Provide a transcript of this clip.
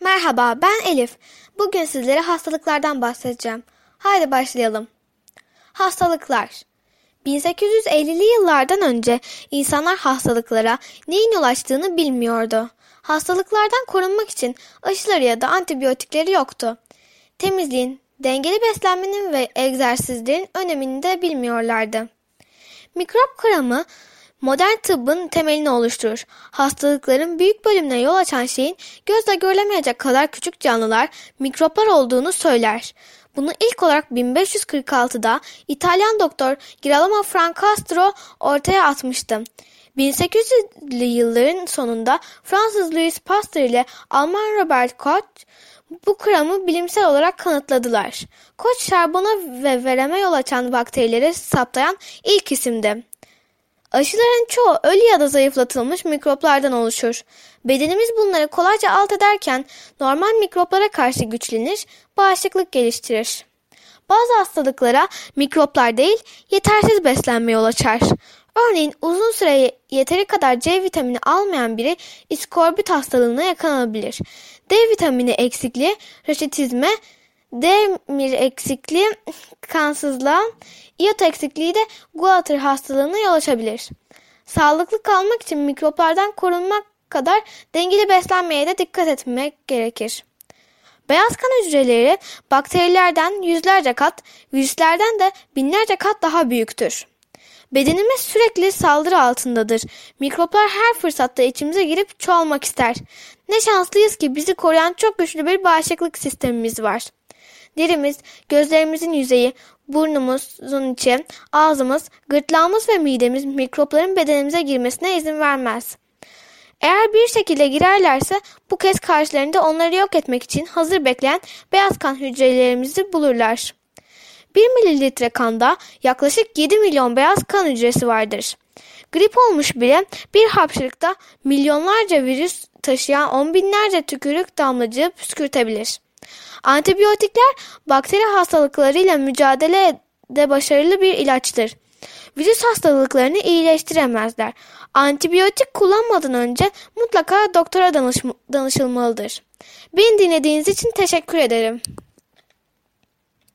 Merhaba, ben Elif. Bugün sizlere hastalıklardan bahsedeceğim. Haydi başlayalım. Hastalıklar 1850'li yıllardan önce insanlar hastalıklara neyin yol açtığını bilmiyordu. Hastalıklardan korunmak için aşıları ya da antibiyotikleri yoktu. Temizliğin, dengeli beslenmenin ve egzersizlerin önemini de bilmiyorlardı. Mikrop kıramı modern tıbbın temelini oluşturur. Hastalıkların büyük bölümüne yol açan şeyin gözle görülemeyecek kadar küçük canlılar, mikroplar olduğunu söyler. Bunu ilk olarak 1546'da İtalyan doktor Girolamo Francastro ortaya atmıştı. 1800'lü yılların sonunda Fransız Louis Pasteur ile Alman Robert Koch bu kuramı bilimsel olarak kanıtladılar. Koç şarbona ve vereme yol açan bakterileri saptayan ilk isimdi. Aşıların çoğu ölü ya da zayıflatılmış mikroplardan oluşur. Bedenimiz bunları kolayca alt ederken normal mikroplara karşı güçlenir, bağışıklık geliştirir. Bazı hastalıklara mikroplar değil, yetersiz beslenme yol açar. Örneğin uzun süre yeteri kadar C vitamini almayan biri iskorbut hastalığına yakalanabilir. D vitamini eksikliği, raşitizme, demir eksikliği, kansızlığa, iot eksikliği de Guatr hastalığına yol açabilir. Sağlıklı kalmak için mikroplardan korunmak kadar dengeli beslenmeye de dikkat etmek gerekir. Beyaz kan hücreleri bakterilerden yüzlerce kat, virüslerden de binlerce kat daha büyüktür. Bedenimiz sürekli saldırı altındadır. Mikroplar her fırsatta içimize girip çoğalmak ister. Ne şanslıyız ki bizi koruyan çok güçlü bir bağışıklık sistemimiz var. Derimiz, gözlerimizin yüzeyi, burnumuzun içi, ağzımız, gırtlağımız ve midemiz mikropların bedenimize girmesine izin vermez. Eğer bir şekilde girerlerse bu kez karşılarında onları yok etmek için hazır bekleyen beyaz kan hücrelerimizi bulurlar. 1 mililitre kanda yaklaşık 7 milyon beyaz kan hücresi vardır. Grip olmuş bile bir hapşırıkta milyonlarca virüs taşıyan on binlerce tükürük damlacığı püskürtebilir. Antibiyotikler bakteri hastalıklarıyla mücadelede başarılı bir ilaçtır. Virüs hastalıklarını iyileştiremezler. Antibiyotik kullanmadan önce mutlaka doktora danış danışılmalıdır. Beni dinlediğiniz için teşekkür ederim.